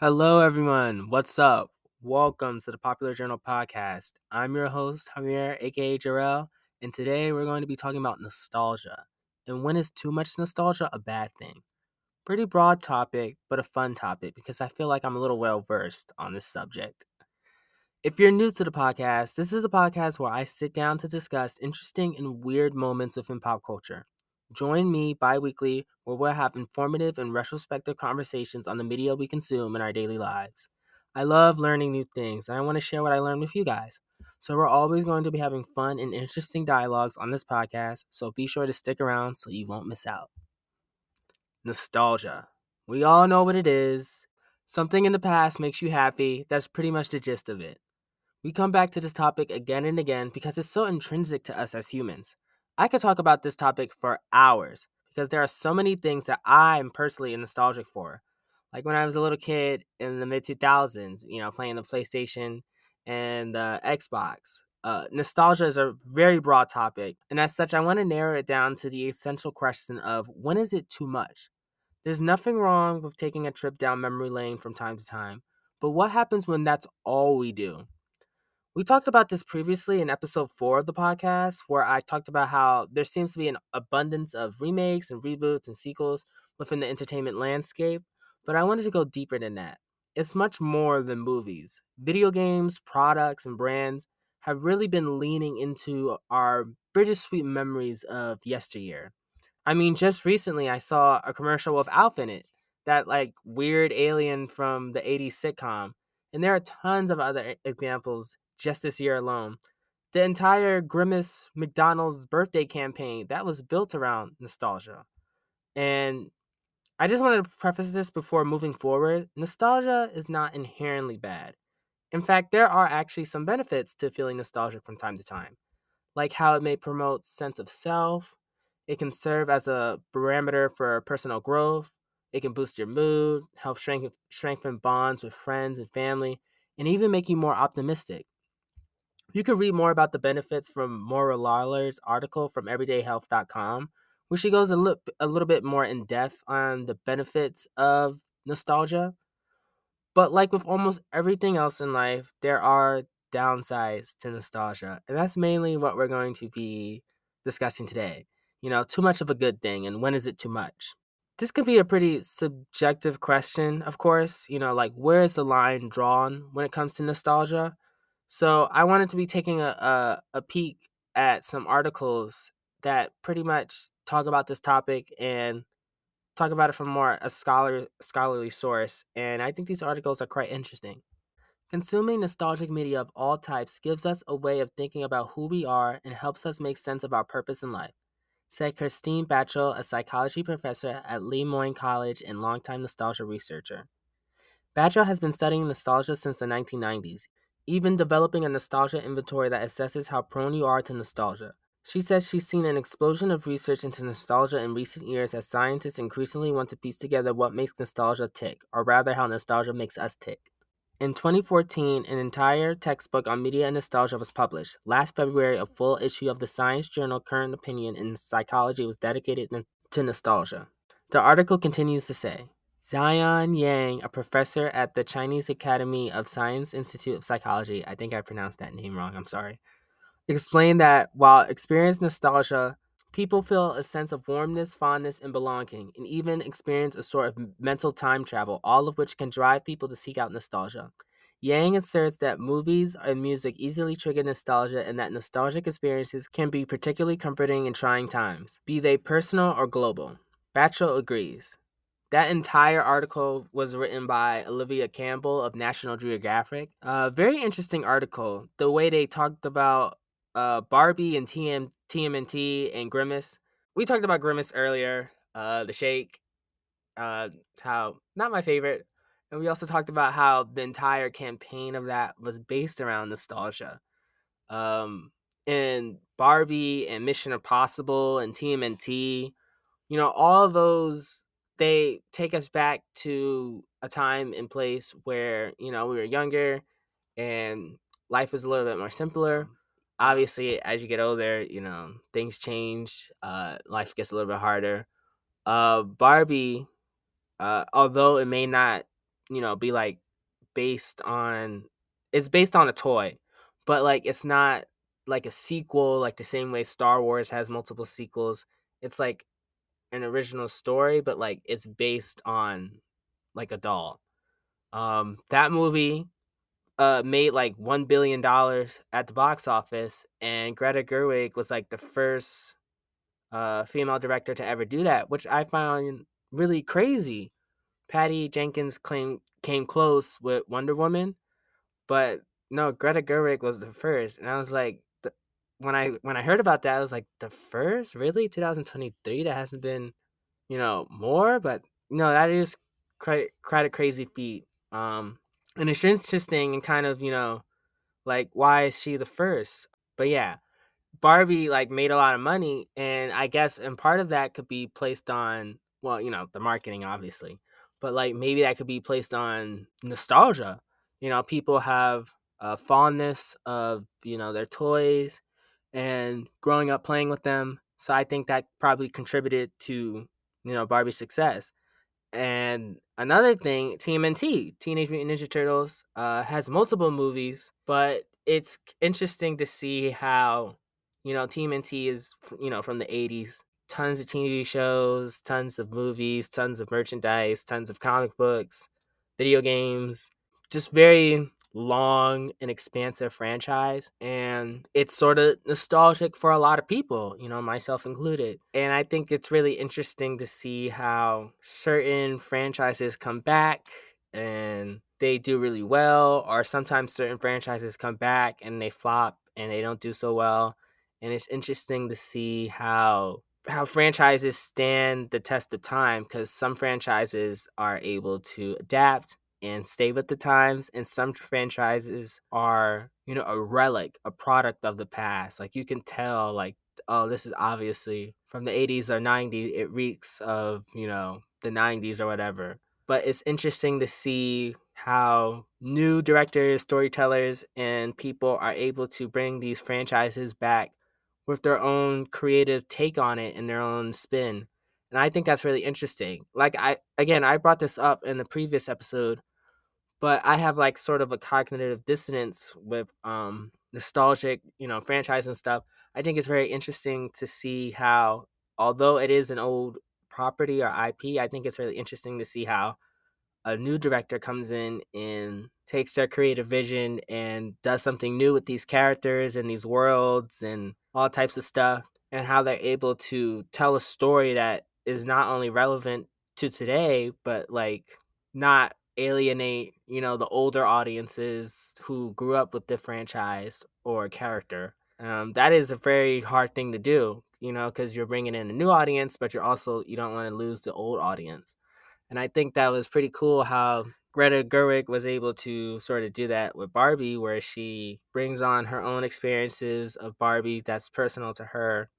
Hello, everyone. What's up? Welcome to the Popular Journal podcast. I'm your host, Javier, aka Jarrell, and today we're going to be talking about nostalgia. And when is too much nostalgia a bad thing? Pretty broad topic, but a fun topic because I feel like I'm a little well versed on this subject. If you're new to the podcast, this is the podcast where I sit down to discuss interesting and weird moments within pop culture. Join me bi weekly where we'll have informative and retrospective conversations on the media we consume in our daily lives. I love learning new things and I want to share what I learned with you guys. So, we're always going to be having fun and interesting dialogues on this podcast, so be sure to stick around so you won't miss out. Nostalgia. We all know what it is. Something in the past makes you happy. That's pretty much the gist of it. We come back to this topic again and again because it's so intrinsic to us as humans. I could talk about this topic for hours because there are so many things that I'm personally nostalgic for. Like when I was a little kid in the mid 2000s, you know, playing the PlayStation and the Xbox. Uh, nostalgia is a very broad topic, and as such, I want to narrow it down to the essential question of when is it too much? There's nothing wrong with taking a trip down memory lane from time to time, but what happens when that's all we do? We talked about this previously in episode four of the podcast, where I talked about how there seems to be an abundance of remakes and reboots and sequels within the entertainment landscape, but I wanted to go deeper than that. It's much more than movies. Video games, products, and brands have really been leaning into our bittersweet memories of yesteryear. I mean, just recently I saw a commercial with Alf in it, that like weird alien from the 80s sitcom. And there are tons of other examples just this year alone. The entire Grimace McDonald's birthday campaign that was built around nostalgia. And I just wanted to preface this before moving forward. Nostalgia is not inherently bad. In fact, there are actually some benefits to feeling nostalgic from time to time, like how it may promote sense of self, it can serve as a barometer for personal growth, it can boost your mood, help strengthen bonds with friends and family, and even make you more optimistic. You can read more about the benefits from Moira Lawler's article from everydayhealth.com, where she goes a, li- a little bit more in depth on the benefits of nostalgia. But like with almost everything else in life, there are downsides to nostalgia. And that's mainly what we're going to be discussing today. You know, too much of a good thing, and when is it too much? This could be a pretty subjective question, of course. You know, like where is the line drawn when it comes to nostalgia? So I wanted to be taking a, a, a peek at some articles that pretty much talk about this topic and talk about it from more a scholar scholarly source. And I think these articles are quite interesting. Consuming nostalgic media of all types gives us a way of thinking about who we are and helps us make sense of our purpose in life, said Krystine Batcho, a psychology professor at Le Moyne College and longtime nostalgia researcher. Batcho has been studying nostalgia since the 1990s even developing a nostalgia inventory that assesses how prone you are to nostalgia. She says she's seen an explosion of research into nostalgia in recent years as scientists increasingly want to piece together what makes nostalgia tick, or rather, how nostalgia makes us tick. In 2014, an entire textbook on media and nostalgia was published. Last February, a full issue of the science journal Current Opinion in Psychology was dedicated to nostalgia. The article continues to say Xian Yang, a professor at the Chinese Academy of Science Institute of Psychology, I think I pronounced that name wrong, I'm sorry, explained that while experiencing nostalgia, people feel a sense of warmness, fondness, and belonging, and even experience a sort of mental time travel, all of which can drive people to seek out nostalgia. Yang asserts that movies and music easily trigger nostalgia and that nostalgic experiences can be particularly comforting in trying times, be they personal or global. Batcho agrees. That entire article was written by Olivia Campbell of National Geographic. Uh, very interesting article. The way they talked about uh, Barbie and TM, TMNT and Grimace. We talked about Grimace earlier, uh, the Shake, uh, how not my favorite. And we also talked about how the entire campaign of that was based around nostalgia. Um, and Barbie and Mission Impossible and TMNT, you know, all those they take us back to a time and place where you know we were younger and life was a little bit more simpler mm-hmm. obviously as you get older you know things change uh, life gets a little bit harder uh, barbie uh, although it may not you know, be like based on it's based on a toy, but like it's not like a sequel like the same way Star Wars has multiple sequels. It's like an original story, but like it's based on like a doll. Um that movie uh made like 1 billion dollars at the box office and Greta Gerwig was like the first uh female director to ever do that, which I found really crazy. Patty Jenkins claim came close with Wonder Woman, but no, Greta Gerwig was the first, and I was like, when I when I heard about that, I was like, the first, really, 2023? That hasn't been, you know, more, but no, that is quite quite a crazy feat. Um, and it's interesting and kind of you know, like why is she the first? But yeah, Barbie like made a lot of money, and I guess and part of that could be placed on well, you know, the marketing obviously, but like maybe that could be placed on nostalgia. You know, people have a fondness of you know their toys and growing up playing with them. So I think that probably contributed to you know Barbie's success. And another thing, TMNT, Teenage Mutant Ninja Turtles, uh, has multiple movies, but it's interesting to see how you know TMNT is you know from the 80s tons of TV shows, tons of movies, tons of merchandise, tons of comic books, video games, just very long and expansive franchise and it's sort of nostalgic for a lot of people you know myself included. And i think it's really interesting to see how certain franchises come back and they do really well or sometimes certain franchises come back and they flop and they don't do so well. And it's interesting to see how how franchises stand the test of time because some franchises are able to adapt and stay with the times and some franchises are you know a relic a product of the past like you can tell like oh this is obviously from the 80s or 90s it reeks of you know the 90s or whatever. But it's interesting to see how new directors storytellers and people are able to bring these franchises back with their own creative take on it and their own spin. And i think that's really interesting. Like i again i brought this up in the previous episode but I have like sort of a cognitive dissonance with um nostalgic, you know, franchise and stuff. I think it's very interesting to see how although it is an old property or IP, I think it's really interesting to see how a new director comes in and takes their creative vision and does something new with these characters and these worlds and all types of stuff and how they're able to tell a story that is not only relevant to today but like not alienate, you know, the older audiences who grew up with the franchise or character. Um, that is a very hard thing to do, you know, because you're bringing in a new audience, but you're also you don't want to lose the old audience. And I think that was pretty cool how Greta Gerwig was able to sort of do that with Barbie, where she brings on her own experiences of Barbie that's personal to her,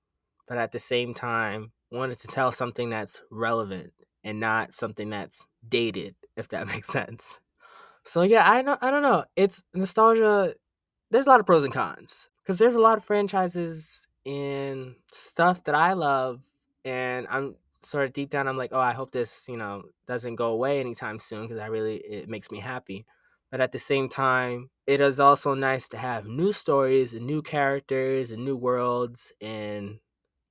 but at the same time wanted to tell something that's relevant and not something that's dated, if that makes sense. So yeah, I don't I don't know. It's nostalgia. There's a lot of pros and cons because there's a lot of franchises and stuff that I love, and I'm sort of deep down. I'm like, oh, I hope this you know doesn't go away anytime soon because I really it makes me happy. But at the same time, it is also nice to have new stories and new characters and new worlds and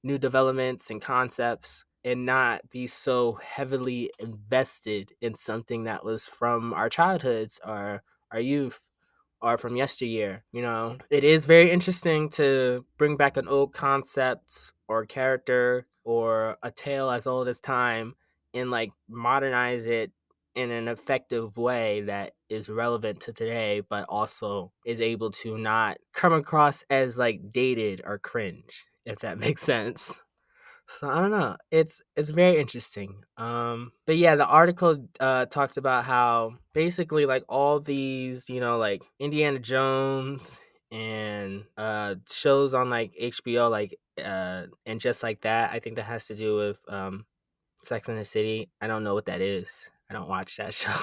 new developments and concepts and not be so heavily invested in something that was from our childhoods or our youth or from yesteryear. You know, it is very interesting to bring back an old concept or character or a tale as old as time and like modernize it in an effective way that is relevant to today but also is able to not come across as like dated or cringe if that makes sense so I don't know. It's it's very interesting. Um, but yeah, the article uh talks about how basically like all these, you know, like Indiana Jones and uh shows on like HBO, like uh and just like that. I think that has to do with um Sex in the City. I don't know what that is. I don't watch that show.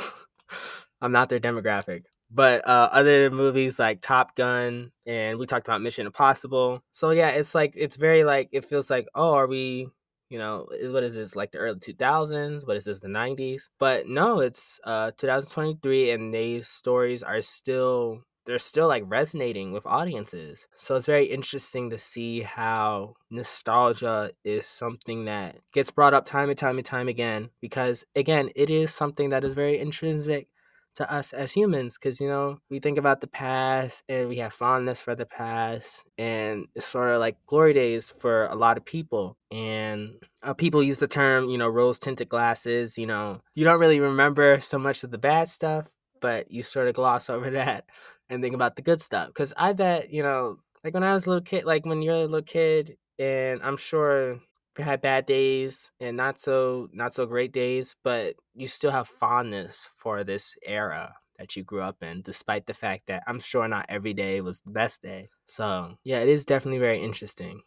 I'm not their demographic. But uh, other movies like Top Gun and we talked about Mission Impossible. So yeah, it's like it's very like it feels like oh, are we you know, what is this like the early 2000s? What is this the 90s? But no, it's uh 2023 and these stories are still they're still like resonating with audiences. So it's very interesting to see how nostalgia is something that gets brought up time and time and time again because again, it is something that is very intrinsic to us as humans because you know we think about the past and we have fondness for the past and it's sort of like glory days for a lot of people and uh, people use the term you know rose tinted glasses you know you don't really remember so much of the bad stuff but you sort of gloss over that and think about the good stuff because i bet you know like when i was a little kid like when you're a little kid and i'm sure had bad days and not so not so great days, but you still have fondness for this era that you grew up in, despite the fact that I'm sure not every day was the best day. So yeah, it is definitely very interesting.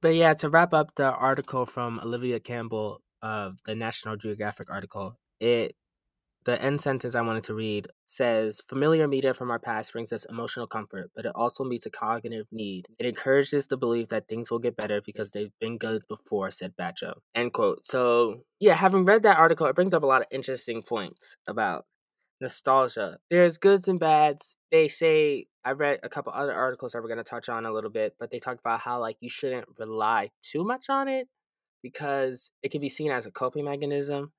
But yeah, to wrap up the article from Olivia Campbell of the National Geographic article, it the end sentence I wanted to read says Familiar media from our past brings us emotional comfort, but it also meets a cognitive need. It encourages the belief that things will get better because they've been good before, said Batcho. End quote. So, yeah, having read that article, it brings up a lot of interesting points about nostalgia. There's goods and bads. They say, I read a couple other articles that we're to touch on a little bit, but they talk about how, like, you shouldn't rely too much on it because it can be seen as a coping mechanism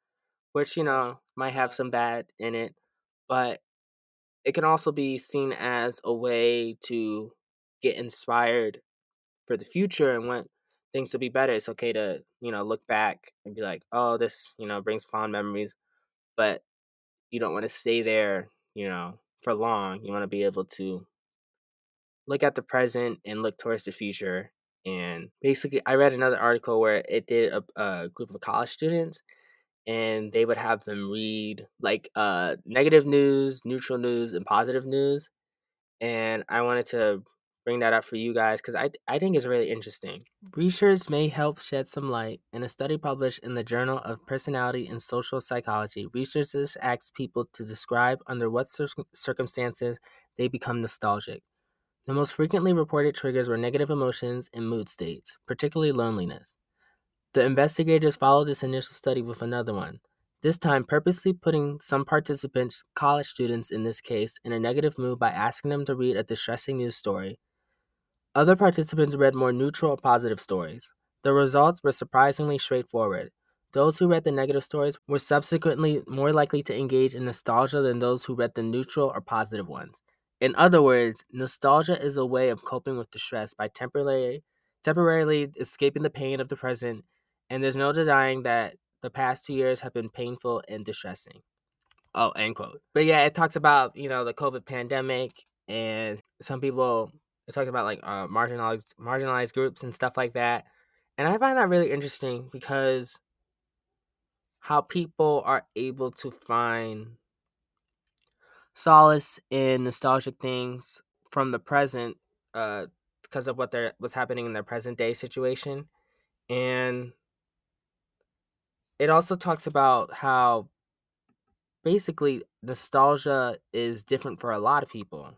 which you know might have some bad in it, but it can also be seen as a way to get inspired for the future and want things to be better. It's okay to, you know, look back and be like, oh, this, you know, brings fond memories, but you don't want to stay there, you know, for long. You want to be able to look at the present and look towards the future. And basically, I read another article where it did a, a group of college students and they would have them read like uh negative news, neutral news, and positive news. And I wanted to bring that up for you guys because I, I think it's really interesting. Research may help shed some light. In a study published in the Journal of Personality and Social Psychology, researchers asked people to describe under what cir- circumstances they become nostalgic. The most frequently reported triggers were negative emotions and mood states, particularly loneliness. The investigators followed this initial study with another one, this time purposely putting some participants, college students in this case, in a negative mood by asking them to read a distressing news story. Other participants read more neutral or positive stories. The results were surprisingly straightforward. Those who read the negative stories were subsequently more likely to engage in nostalgia than those who read the neutral or positive ones. In other words, nostalgia is a way of coping with distress by temporarily, temporarily escaping the pain of the present and there's no denying that the past two years have been painful and distressing. Oh, end quote. But yeah, it talks about, you know, the COVID pandemic and some people it talks about like uh, marginalized marginalized groups and stuff like that. And I find that really interesting because how people are able to find solace in nostalgic things from the present uh, because of what they're what's happening in their present day situation. And it also talks about how basically nostalgia is different for a lot of people.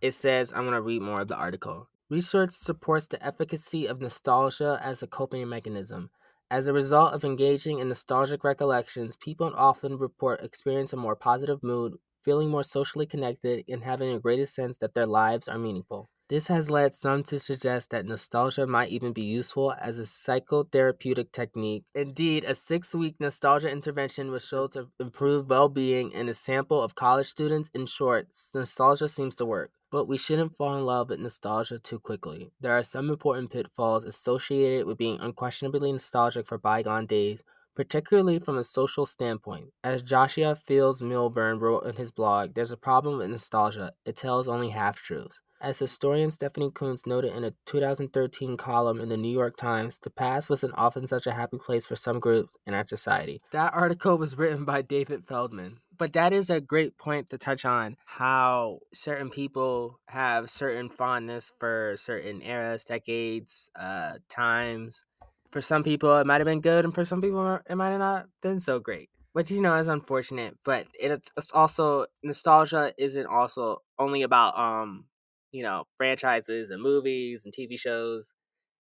It says, I'm going to read more of the article. Research supports the efficacy of nostalgia as a coping mechanism. As a result of engaging in nostalgic recollections, people often report experiencing a more positive mood, feeling more socially connected, and having a greater sense that their lives are meaningful. This has led some to suggest that nostalgia might even be useful as a psychotherapeutic technique. Indeed, a six week nostalgia intervention was shown to improve well being in a sample of college students. In short, nostalgia seems to work. But we shouldn't fall in love with nostalgia too quickly. There are some important pitfalls associated with being unquestionably nostalgic for bygone days, particularly from a social standpoint. As Joshua Fields Millburn wrote in his blog, there's a problem with nostalgia. It tells only half truths. As historian Stephanie Coontz noted in a 2013 column in the New York Times, the past wasn't often such a happy place for some groups in our society. That article was written by David Feldman. But that is a great point to touch on how certain people have certain fondness for certain eras, decades, uh, times. For some people, it might have been good, and for some people, it might have not been so great which you know is unfortunate but it's also nostalgia isn't also only about um you know, franchises and movies and TV shows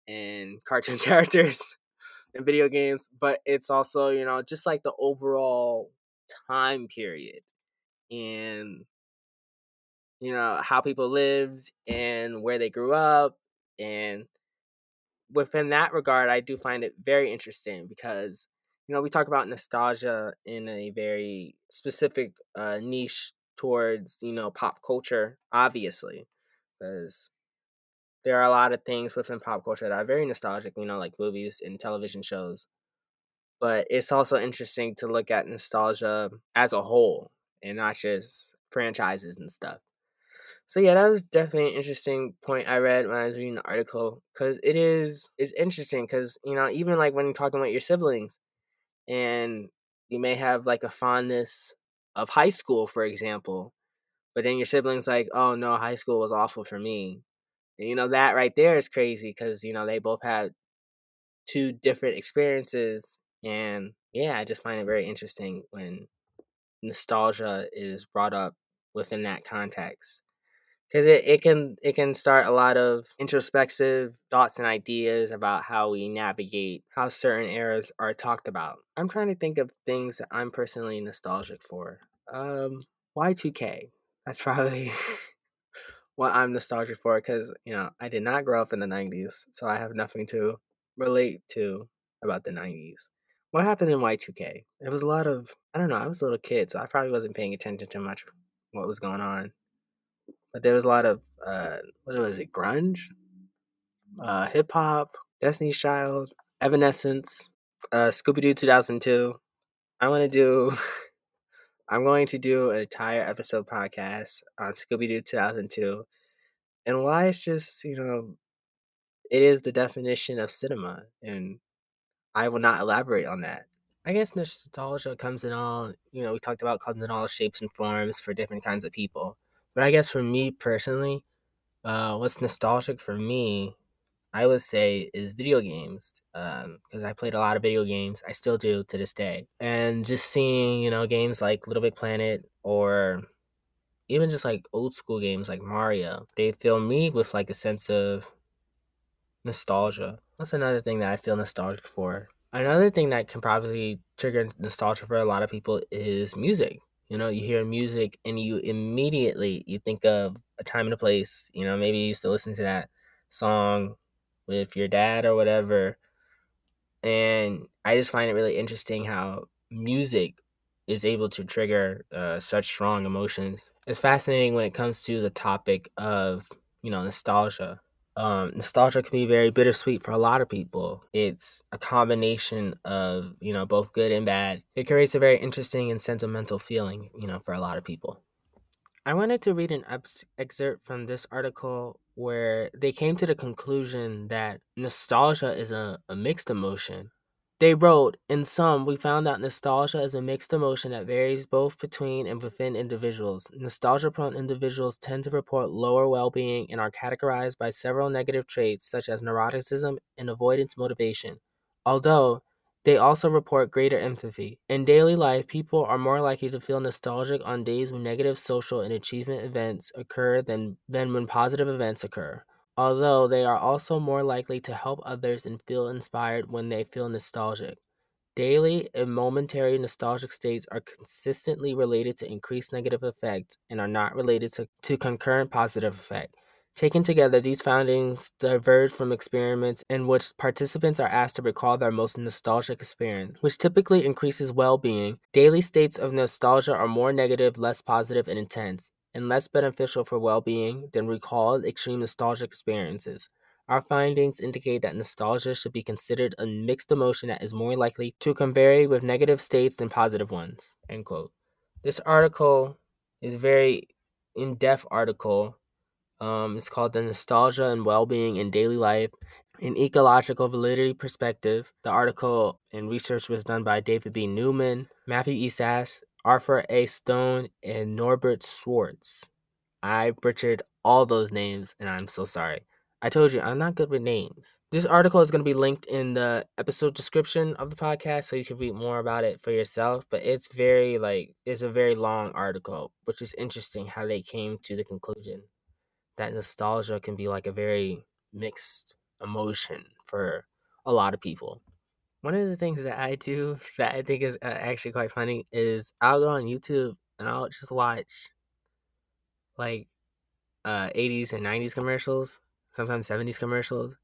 and cartoon characters. and video games, but it's also, you know, just like the overall time period and you know how people lived and where they grew up and within that regard i do find it very interesting because you know we talk about nostalgia in a very specific uh, niche towards you know pop culture obviously because there are a lot of things within pop culture that are very nostalgic you know like movies and television shows but it's also interesting to look at nostalgia as a whole and not just franchises and stuff. So yeah, that was definitely an interesting point I read when I was reading the article because it is it's interesting because you know even like when you're talking about your siblings, and you may have like a fondness of high school, for example, but then your siblings like, oh no, high school was awful for me, and you know that right there is crazy because you know they both had two different experiences, and yeah, I just find it very interesting when nostalgia is brought up within that context because it, it can it can start a lot of introspective thoughts and ideas about how we navigate how certain eras are talked about. I'm trying to think of things that i'm personally nostalgic for um y2k that's probably what i'm nostalgic for because you know i did not grow up in the 90s so i have nothing to relate to about the 90s what happened in y2k it was a lot of i don't know i was a little kid so i probably wasn't paying attention to much what was going on but there was a lot of uh, what was it, grunge, uh, hip hop, Destiny's Child, Evanescence, uh, Scooby Doo 2002. I want to do. I'm going to do an entire episode podcast on Scooby Doo 2002 and why it's just, you know, it is the definition of cinema. And I will not elaborate on that. I guess nostalgia comes in all, you know, we talked about comes in all shapes and forms for different kinds of people. But I guess for me personally, uh, what's nostalgic for me, I would say, is video games. Because um, I played a lot of video games. I still do to this day. And just seeing, you know, games like Little Big Planet or even just like old school games like Mario, they fill me with like a sense of nostalgia. That's another thing that I feel nostalgic for. Another thing that can probably trigger nostalgia for a lot of people is music. You know, you hear music and you immediately you think of a time and a place. You know, maybe you used to listen to that song with your dad or whatever. And I just find it really interesting how music is able to trigger uh, such strong emotions. It's fascinating when it comes to the topic of, you know, nostalgia um, nostalgia can be very bittersweet for a lot of people. It's a combination of, you know, both good and bad. It creates a very interesting and sentimental feeling, you know, for a lot of people. I wanted to read an excerpt from this article where they came to the conclusion that nostalgia is a, a mixed emotion they wrote, In sum, we found that nostalgia is a mixed emotion that varies both between and within individuals. Nostalgia prone individuals tend to report lower well being and are categorized by several negative traits such as neuroticism and avoidance motivation, although they also report greater empathy. In daily life, people are more likely to feel nostalgic on days when negative social and achievement events occur than, than when positive events occur although they are also more likely to help others and feel inspired when they feel nostalgic. Daily and momentary nostalgic states are consistently related to increased negative affects and are not related to, to concurrent positive affect. Taken together, these findings diverge from experiments in which participants are asked to recall their most nostalgic experience, which typically increases well being. Daily states of nostalgia are more negative, less positive, and intense and less beneficial for well being than recalled extreme nostalgic experiences. Our findings indicate that nostalgia should be considered a mixed emotion that is more likely to vary with negative states than positive ones. End quote. This article is very in-depth article. Um, it's called "The Nostalgia and Well-Being in Daily Life: An Ecological Validity Perspective." The article and research was done by David B. Newman, Matthew E. Sass, Arthur A. Stone, and Norbert Schwarz. I butchered all those names, and I'm so sorry. I told you I'm not good with names. This article is going to be linked in the episode description of the podcast so you can read more about it for yourself. But it's very, like, it's a very long article, which is interesting how they came to the conclusion that nostalgia can be like a very mixed emotion for a lot of people. One of the things that I do that I think is uh, actually quite funny is I'll go on YouTube and I'll just watch like uh 80s and 90s commercials, sometimes 70s commercials,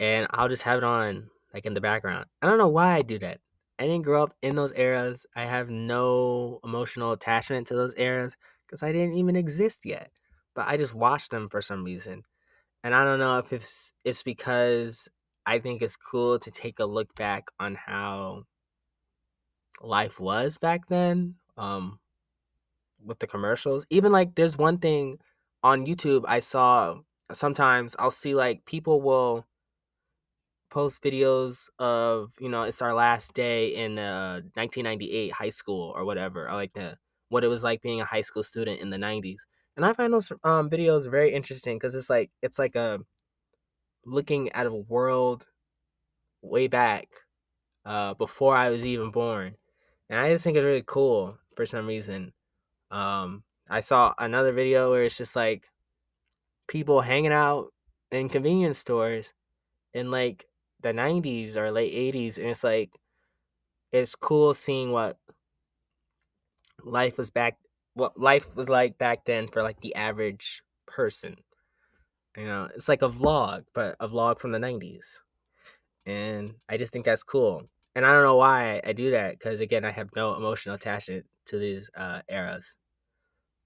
and I'll just have it on like in the background. I don't know why I do that. I didn't grow up in those eras. I have no emotional attachment to those eras because I didn't even exist yet. But I just watched them for some reason. And I don't know if it's it's because I think it's cool to take a look back on how life was back then um with the commercials. Even like there's one thing on YouTube I saw sometimes I'll see like people will post videos of you know it's our last day in uh 1998 high school or whatever or like the what it was like being a high school student in the 90s and i find those um videos very interesting because it's like it's like a looking at a world way back uh before i was even born. And i just think it's really cool for some reason. Um i saw another video where it's just like people hanging out in convenience stores in like the 90s or late 80s and it's like it's cool seeing what life was back what life was like back then for like the average person you know it's like a vlog but a vlog from the 90s and i just think that's cool and i don't know why i do that because again i have no emotional attachment to these uh, eras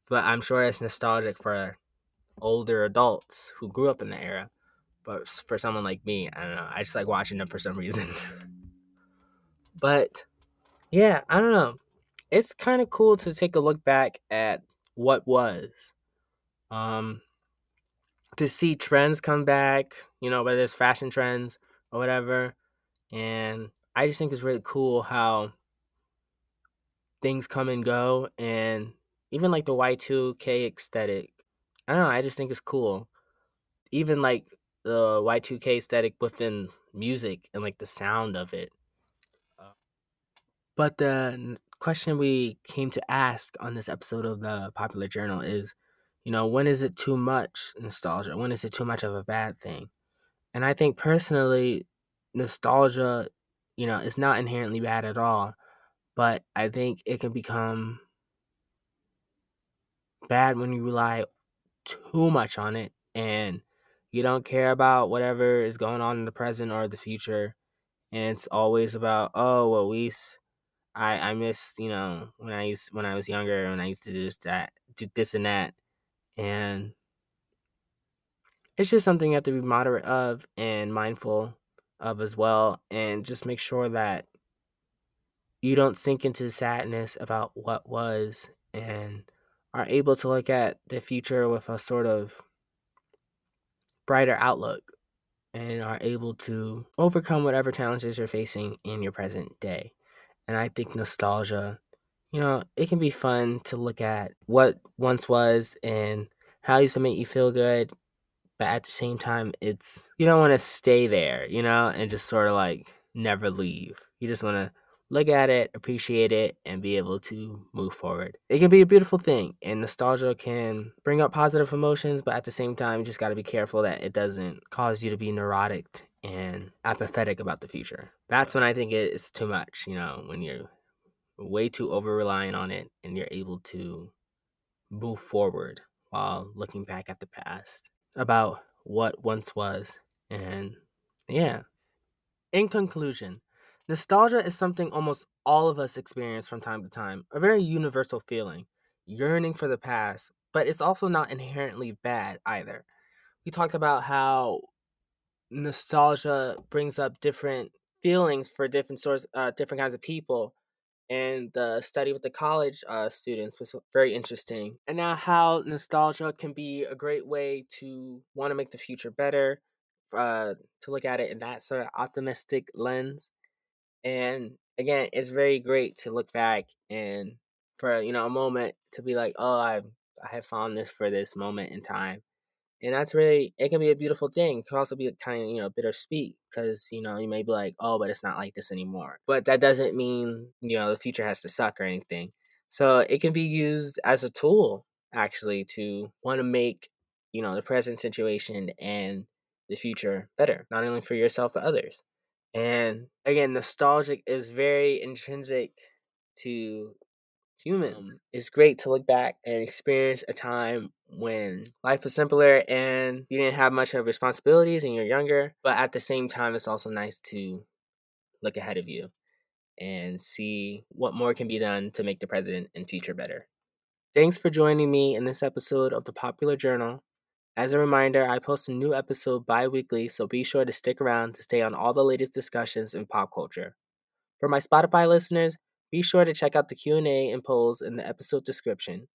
but i'm sure it's nostalgic for older adults who grew up in the era but for someone like me, I don't know. I just like watching them for some reason. but yeah, I don't know. It's kind of cool to take a look back at what was. Um to see trends come back, you know, whether it's fashion trends or whatever. And I just think it's really cool how things come and go and even like the Y2K aesthetic. I don't know, I just think it's cool. Even like the Y2K aesthetic within music and like the sound of it. But the question we came to ask on this episode of the Popular Journal is, you know, when is it too much nostalgia? When is it too much of a bad thing? And I think personally, nostalgia, you know, is not inherently bad at all, but I think it can become bad when you rely too much on it and you don't care about whatever is going on in the present or the future and it's always about oh well we i i miss you know when i used when i was younger when i used to do this that do this and that and it's just something you have to be moderate of and mindful of as well and just make sure that you don't sink into sadness about what was and are able to look at the future with a sort of brighter outlook and are able to overcome whatever challenges you're facing in your present day. And I think nostalgia, you know, it can be fun to look at what once was and how it used to make you feel good. But at the same time, it's, you don't want to stay there, you know, and just sort of like never leave. You just want to look at it, appreciate it, and be able to move forward. It can be a beautiful thing, and nostalgia can bring up positive emotions, but at the same time, you just got to be careful that it doesn't cause you to be neurotic and apathetic about the future. That's when I think it's too much, you know, when you're way too over reliant on it and you're able to move forward while looking back at the past about what once was. And yeah. In conclusion, Nostalgia is something almost all of us experience from time to time, a very universal feeling, yearning for the past, but it's also not inherently bad either. We talked about how nostalgia brings up different feelings for different sorts, uh, different kinds of people, and the study with the college uh, students was very interesting. And now, how nostalgia can be a great way to want to make the future better, uh, to look at it in that sort of optimistic lens. And again, it's very great to look back and for you know a moment to be like, oh, I I have found this for this moment in time, and that's really it can be a beautiful thing. It can also be kind of you know bittersweet because you know you may be like, oh, but it's not like this anymore. But that doesn't mean you know the future has to suck or anything. So it can be used as a tool actually to want to make you know the present situation and the future better, not only for yourself but others. And again, nostalgic is very intrinsic to humans. Um, it's great to look back and experience a time when life was simpler and you didn't have much of responsibilities and you're younger. But at the same time, it's also nice to look ahead of you and see what more can be done to make the president and teacher better. Thanks for joining me in this episode of the Popular Journal. As a reminder, I post a new episode bi weekly, so be sure to stick around to stay on all the latest discussions in pop culture. For my Spotify listeners, be sure to check out the Q&A and polls in the episode description.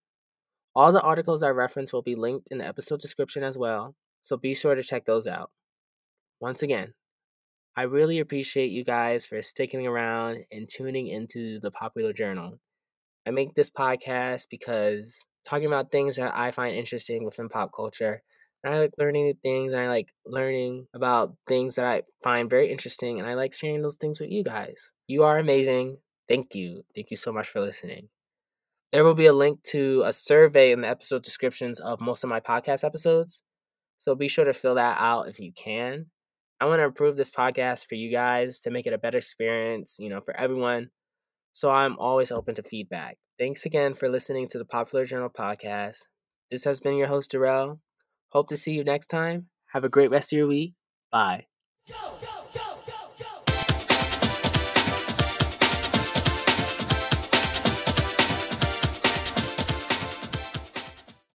All the articles I reference will be linked in the episode description as well, so be sure to check those out. Once again, I really appreciate you guys for sticking around and tuning into the Popular Journal. I make this podcast because talking about things that I find interesting within pop culture. And I like learning new things and I like learning about things that I find very interesting and I like sharing those things with you guys. You are amazing. Thank you. Thank you so much for listening. There will be a link to a survey in the episode descriptions of most of my podcast episodes. So be sure to fill that out if you can. I want to improve this podcast for you guys to make it a better experience, you know, for everyone. So I'm always open to feedback. Thanks again for listening to the Popular Journal podcast. This has been your host, Darrell. Hope to see you next time. Have a great rest of your week. Bye. Go, go!